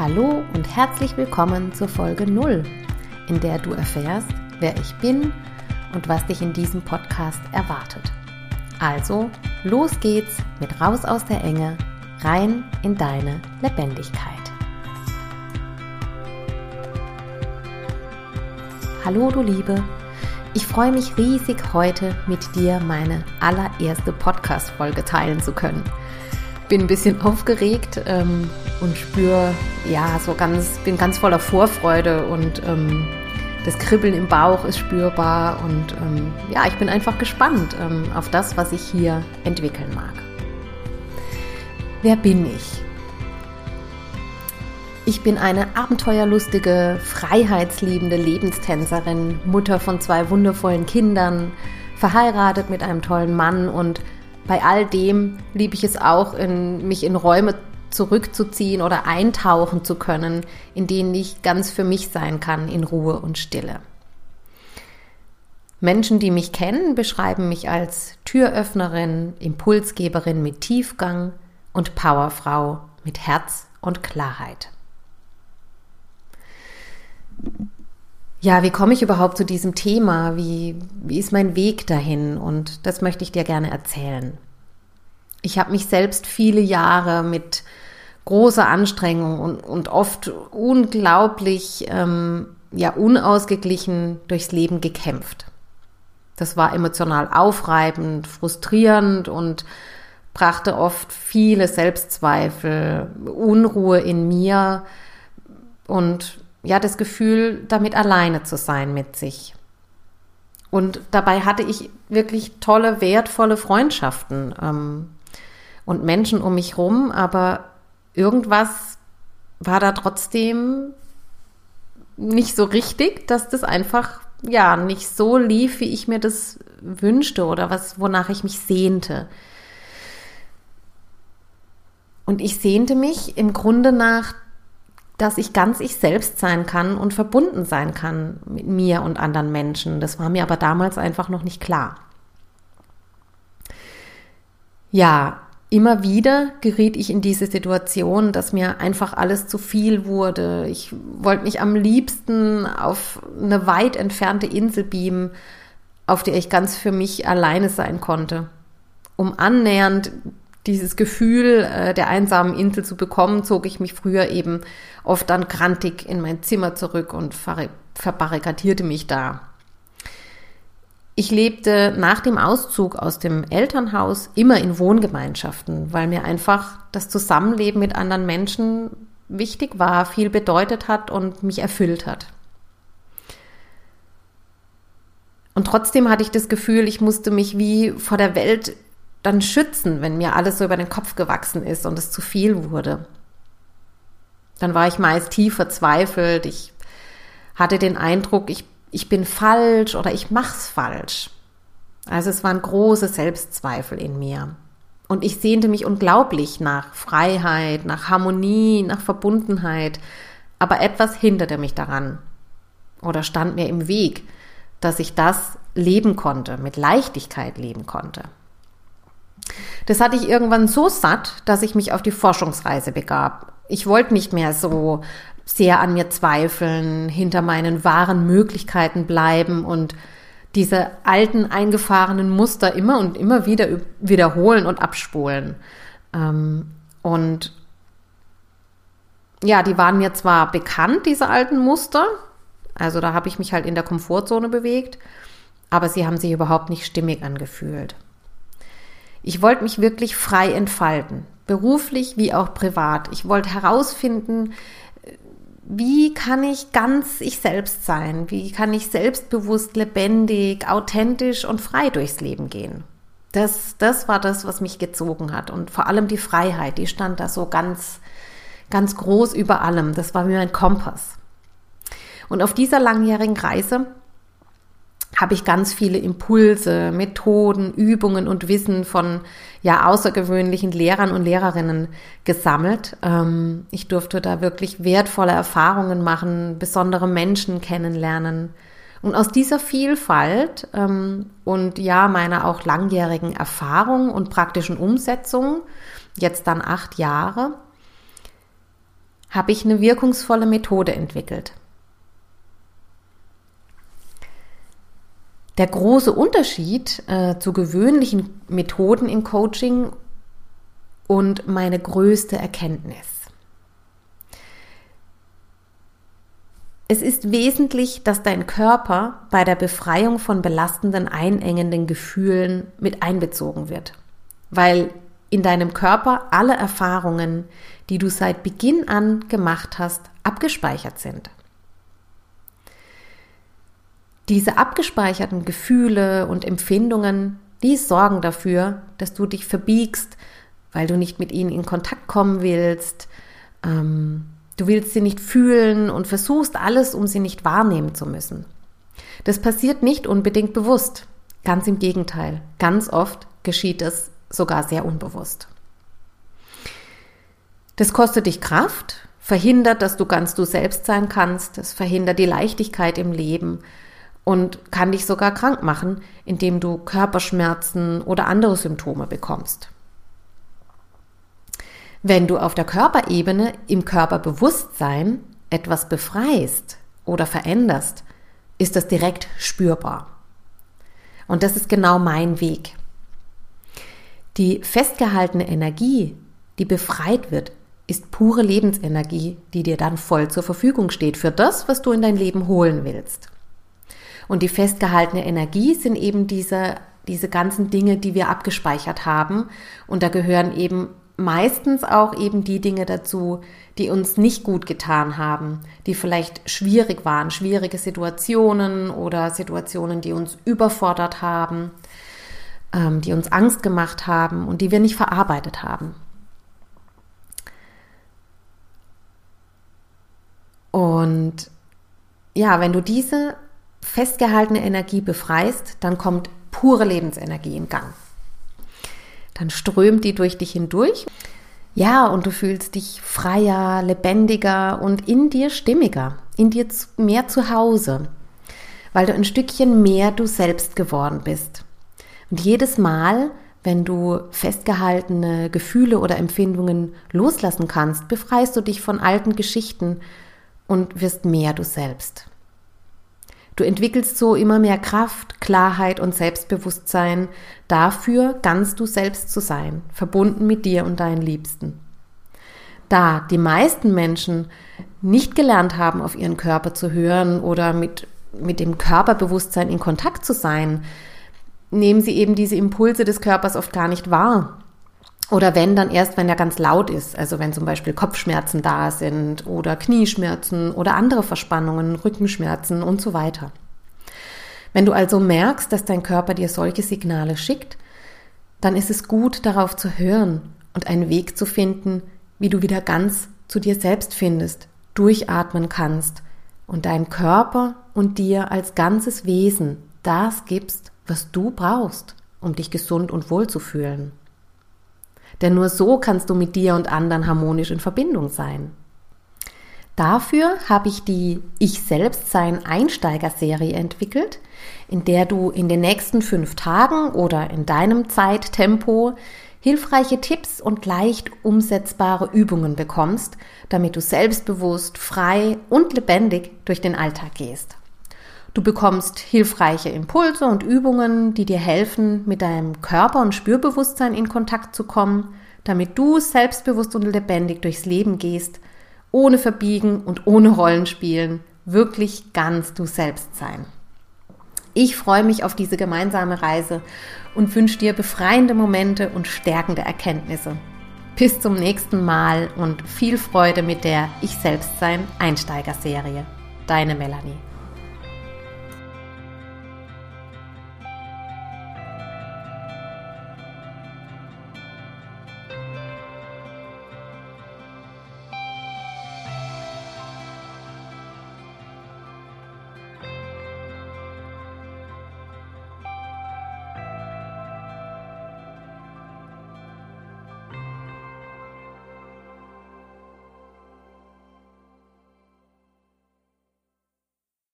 Hallo und herzlich willkommen zur Folge 0, in der du erfährst, wer ich bin und was dich in diesem Podcast erwartet. Also, los geht's mit raus aus der Enge, rein in deine Lebendigkeit. Hallo du Liebe, ich freue mich riesig heute mit dir meine allererste Podcast-Folge teilen zu können bin ein bisschen aufgeregt ähm, und spüre, ja, so ganz, bin ganz voller Vorfreude und ähm, das Kribbeln im Bauch ist spürbar und ähm, ja, ich bin einfach gespannt ähm, auf das, was ich hier entwickeln mag. Wer bin ich? Ich bin eine abenteuerlustige, freiheitsliebende Lebenstänzerin, Mutter von zwei wundervollen Kindern, verheiratet mit einem tollen Mann und bei all dem liebe ich es auch, in, mich in Räume zurückzuziehen oder eintauchen zu können, in denen ich ganz für mich sein kann, in Ruhe und Stille. Menschen, die mich kennen, beschreiben mich als Türöffnerin, Impulsgeberin mit Tiefgang und Powerfrau mit Herz und Klarheit. Ja, wie komme ich überhaupt zu diesem Thema? Wie, wie ist mein Weg dahin? Und das möchte ich dir gerne erzählen. Ich habe mich selbst viele Jahre mit großer Anstrengung und, und oft unglaublich ähm, ja unausgeglichen durchs Leben gekämpft. Das war emotional aufreibend, frustrierend und brachte oft viele Selbstzweifel, Unruhe in mir und ja, das Gefühl, damit alleine zu sein mit sich. Und dabei hatte ich wirklich tolle, wertvolle Freundschaften ähm, und Menschen um mich rum, aber irgendwas war da trotzdem nicht so richtig, dass das einfach ja nicht so lief, wie ich mir das wünschte oder was, wonach ich mich sehnte. Und ich sehnte mich im Grunde nach dass ich ganz ich selbst sein kann und verbunden sein kann mit mir und anderen Menschen. Das war mir aber damals einfach noch nicht klar. Ja, immer wieder geriet ich in diese Situation, dass mir einfach alles zu viel wurde. Ich wollte mich am liebsten auf eine weit entfernte Insel beamen, auf der ich ganz für mich alleine sein konnte, um annähernd dieses Gefühl äh, der einsamen Insel zu bekommen, zog ich mich früher eben oft dann grantig in mein Zimmer zurück und verbarrikadierte mich da. Ich lebte nach dem Auszug aus dem Elternhaus immer in Wohngemeinschaften, weil mir einfach das Zusammenleben mit anderen Menschen wichtig war, viel bedeutet hat und mich erfüllt hat. Und trotzdem hatte ich das Gefühl, ich musste mich wie vor der Welt dann schützen, wenn mir alles so über den Kopf gewachsen ist und es zu viel wurde. Dann war ich meist tief verzweifelt. Ich hatte den Eindruck, ich, ich bin falsch oder ich mach's falsch. Also es waren große Selbstzweifel in mir. Und ich sehnte mich unglaublich nach Freiheit, nach Harmonie, nach Verbundenheit. Aber etwas hinderte mich daran oder stand mir im Weg, dass ich das leben konnte, mit Leichtigkeit leben konnte. Das hatte ich irgendwann so satt, dass ich mich auf die Forschungsreise begab. Ich wollte nicht mehr so sehr an mir zweifeln, hinter meinen wahren Möglichkeiten bleiben und diese alten eingefahrenen Muster immer und immer wieder wiederholen und abspulen. Ähm, und ja, die waren mir zwar bekannt, diese alten Muster, also da habe ich mich halt in der Komfortzone bewegt, aber sie haben sich überhaupt nicht stimmig angefühlt. Ich wollte mich wirklich frei entfalten, beruflich wie auch privat. Ich wollte herausfinden, wie kann ich ganz ich selbst sein? Wie kann ich selbstbewusst, lebendig, authentisch und frei durchs Leben gehen? Das, das war das, was mich gezogen hat. Und vor allem die Freiheit, die stand da so ganz, ganz groß über allem. Das war wie mein Kompass. Und auf dieser langjährigen Reise habe ich ganz viele Impulse, Methoden, Übungen und Wissen von ja außergewöhnlichen Lehrern und Lehrerinnen gesammelt. Ähm, ich durfte da wirklich wertvolle Erfahrungen machen, besondere Menschen kennenlernen. Und aus dieser Vielfalt ähm, und ja meiner auch langjährigen Erfahrung und praktischen Umsetzung, jetzt dann acht Jahre, habe ich eine wirkungsvolle Methode entwickelt. Der große Unterschied äh, zu gewöhnlichen Methoden im Coaching und meine größte Erkenntnis. Es ist wesentlich, dass dein Körper bei der Befreiung von belastenden, einengenden Gefühlen mit einbezogen wird, weil in deinem Körper alle Erfahrungen, die du seit Beginn an gemacht hast, abgespeichert sind. Diese abgespeicherten Gefühle und Empfindungen, die sorgen dafür, dass du dich verbiegst, weil du nicht mit ihnen in Kontakt kommen willst, ähm, Du willst sie nicht fühlen und versuchst alles, um sie nicht wahrnehmen zu müssen. Das passiert nicht unbedingt bewusst. Ganz im Gegenteil. Ganz oft geschieht es sogar sehr unbewusst. Das kostet dich Kraft, verhindert, dass du ganz du selbst sein kannst, es verhindert die Leichtigkeit im Leben und kann dich sogar krank machen, indem du Körperschmerzen oder andere Symptome bekommst. Wenn du auf der Körperebene im Körperbewusstsein etwas befreist oder veränderst, ist das direkt spürbar. Und das ist genau mein Weg. Die festgehaltene Energie, die befreit wird, ist pure Lebensenergie, die dir dann voll zur Verfügung steht für das, was du in dein Leben holen willst. Und die festgehaltene Energie sind eben diese, diese ganzen Dinge, die wir abgespeichert haben. Und da gehören eben meistens auch eben die Dinge dazu, die uns nicht gut getan haben, die vielleicht schwierig waren, schwierige Situationen oder Situationen, die uns überfordert haben, ähm, die uns Angst gemacht haben und die wir nicht verarbeitet haben. Und ja, wenn du diese festgehaltene Energie befreist, dann kommt pure Lebensenergie in Gang dann strömt die durch dich hindurch. Ja, und du fühlst dich freier, lebendiger und in dir stimmiger, in dir mehr zu Hause, weil du ein Stückchen mehr du selbst geworden bist. Und jedes Mal, wenn du festgehaltene Gefühle oder Empfindungen loslassen kannst, befreist du dich von alten Geschichten und wirst mehr du selbst. Du entwickelst so immer mehr Kraft, Klarheit und Selbstbewusstsein dafür, ganz du selbst zu sein, verbunden mit dir und deinen Liebsten. Da die meisten Menschen nicht gelernt haben, auf ihren Körper zu hören oder mit, mit dem Körperbewusstsein in Kontakt zu sein, nehmen sie eben diese Impulse des Körpers oft gar nicht wahr oder wenn, dann erst, wenn er ganz laut ist. Also wenn zum Beispiel Kopfschmerzen da sind oder Knieschmerzen oder andere Verspannungen, Rückenschmerzen und so weiter. Wenn du also merkst, dass dein Körper dir solche Signale schickt, dann ist es gut, darauf zu hören und einen Weg zu finden, wie du wieder ganz zu dir selbst findest, durchatmen kannst und deinem Körper und dir als ganzes Wesen das gibst, was du brauchst, um dich gesund und wohl zu fühlen. Denn nur so kannst du mit dir und anderen harmonisch in Verbindung sein. Dafür habe ich die Ich selbst sein Einsteigerserie entwickelt, in der du in den nächsten fünf Tagen oder in deinem Zeittempo hilfreiche Tipps und leicht umsetzbare Übungen bekommst, damit du selbstbewusst, frei und lebendig durch den Alltag gehst. Du bekommst hilfreiche Impulse und Übungen, die dir helfen, mit deinem Körper und Spürbewusstsein in Kontakt zu kommen, damit du selbstbewusst und lebendig durchs Leben gehst, ohne Verbiegen und ohne Rollenspielen, wirklich ganz du selbst sein. Ich freue mich auf diese gemeinsame Reise und wünsche dir befreiende Momente und stärkende Erkenntnisse. Bis zum nächsten Mal und viel Freude mit der Ich Selbstsein Einsteigerserie. Deine Melanie.